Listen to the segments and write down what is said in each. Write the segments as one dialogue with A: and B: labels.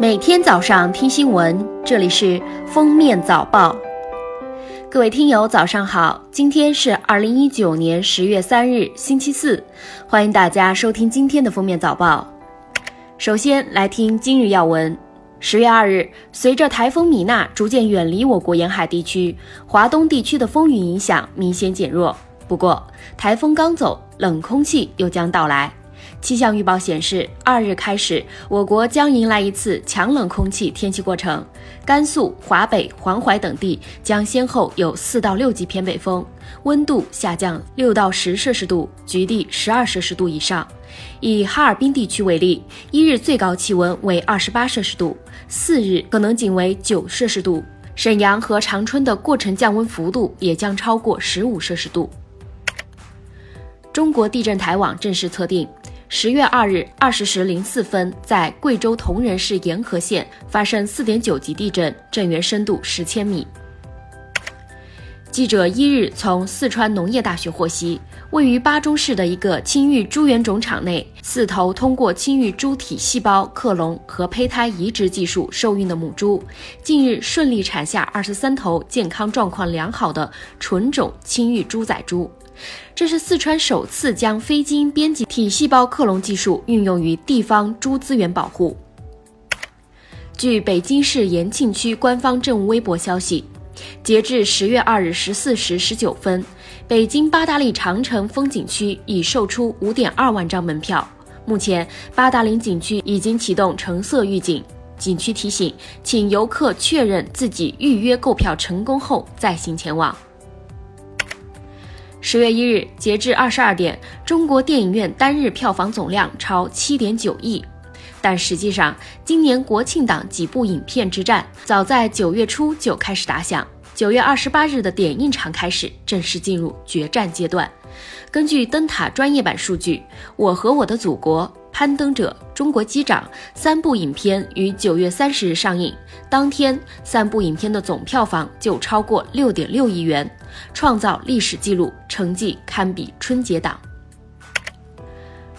A: 每天早上听新闻，这里是封面早报。各位听友，早上好！今天是二零一九年十月三日，星期四，欢迎大家收听今天的封面早报。首先来听今日要闻。十月二日，随着台风米娜逐渐远离我国沿海地区，华东地区的风雨影响明显减弱。不过，台风刚走，冷空气又将到来。气象预报显示，二日开始，我国将迎来一次强冷空气天气过程。甘肃、华北、黄淮等地将先后有四到六级偏北风，温度下降六到十摄氏度，局地十二摄氏度以上。以哈尔滨地区为例，一日最高气温为二十八摄氏度，四日可能仅为九摄氏度。沈阳和长春的过程降温幅度也将超过十五摄氏度。中国地震台网正式测定。十月二日二十时零四分，在贵州铜仁市沿河县发生四点九级地震，震源深度十千米。记者一日从四川农业大学获悉，位于巴中市的一个青玉猪园种场内，四头通过青玉猪体细胞克隆和胚胎移植技术受孕的母猪，近日顺利产下二十三头健康状况良好的纯种青玉猪仔猪。这是四川首次将非基因编辑体细胞克隆技术运用于地方猪资源保护。据北京市延庆区官方政务微博消息，截至十月二日十四时十九分，北京八达岭长城风景区已售出五点二万张门票。目前，八达岭景区已经启动橙色预警，景区提醒，请游客确认自己预约购票成功后再行前往。十月一日，截至二十二点，中国电影院单日票房总量超七点九亿。但实际上，今年国庆档几部影片之战早在九月初就开始打响。九月二十八日的点映场开始，正式进入决战阶段。根据灯塔专业版数据，《我和我的祖国》。《攀登者》《中国机长》三部影片于九月三十日上映，当天三部影片的总票房就超过六点六亿元，创造历史记录，成绩堪比春节档。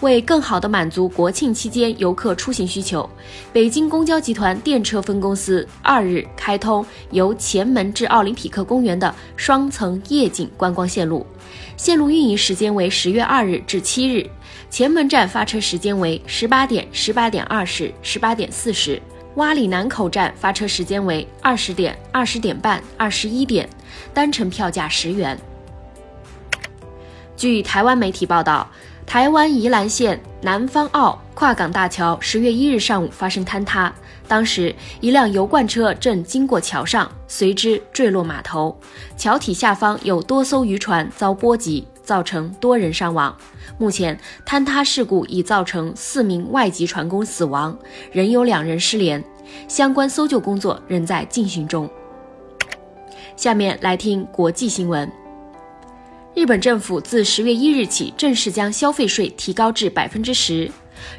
A: 为更好地满足国庆期间游客出行需求，北京公交集团电车分公司二日开通由前门至奥林匹克公园的双层夜景观光线路，线路运营时间为十月二日至七日。前门站发车时间为十八点、十八点二十、十八点四十；洼里南口站发车时间为二十点、二十点半、二十一点，单程票价十元。据台湾媒体报道，台湾宜兰县南方澳跨港大桥十月一日上午发生坍塌，当时一辆油罐车正经过桥上，随之坠落码头，桥体下方有多艘渔船遭波及。造成多人伤亡。目前，坍塌事故已造成四名外籍船工死亡，仍有两人失联，相关搜救工作仍在进行中。下面来听国际新闻：日本政府自十月一日起正式将消费税提高至百分之十，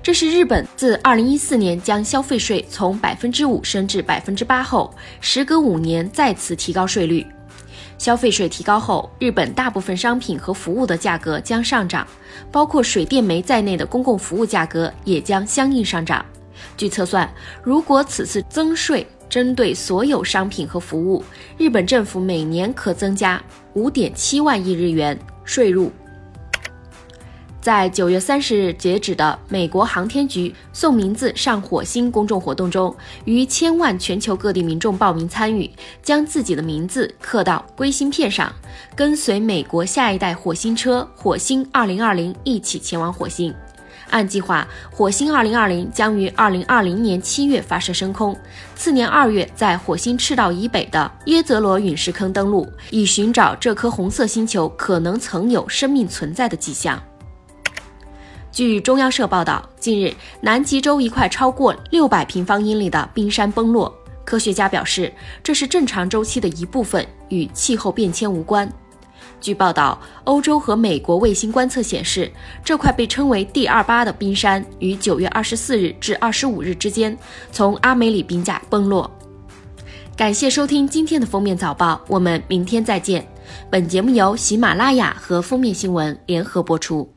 A: 这是日本自二零一四年将消费税从百分之五升至百分之八后，时隔五年再次提高税率。消费税提高后，日本大部分商品和服务的价格将上涨，包括水电煤在内的公共服务价格也将相应上涨。据测算，如果此次增税针对所有商品和服务，日本政府每年可增加五点七万亿日元税入。在九月三十日截止的美国航天局送名字上火星公众活动中，逾千万全球各地民众报名参与，将自己的名字刻到硅芯片上，跟随美国下一代火星车火星二零二零一起前往火星。按计划，火星二零二零将于二零二零年七月发射升空，次年二月在火星赤道以北的耶泽罗陨石坑登陆，以寻找这颗红色星球可能曾有生命存在的迹象。据中央社报道，近日南极洲一块超过六百平方英里的冰山崩落。科学家表示，这是正常周期的一部分，与气候变迁无关。据报道，欧洲和美国卫星观测显示，这块被称为“第二八”的冰山于九月二十四日至二十五日之间从阿梅里冰架崩落。感谢收听今天的封面早报，我们明天再见。本节目由喜马拉雅和封面新闻联合播出。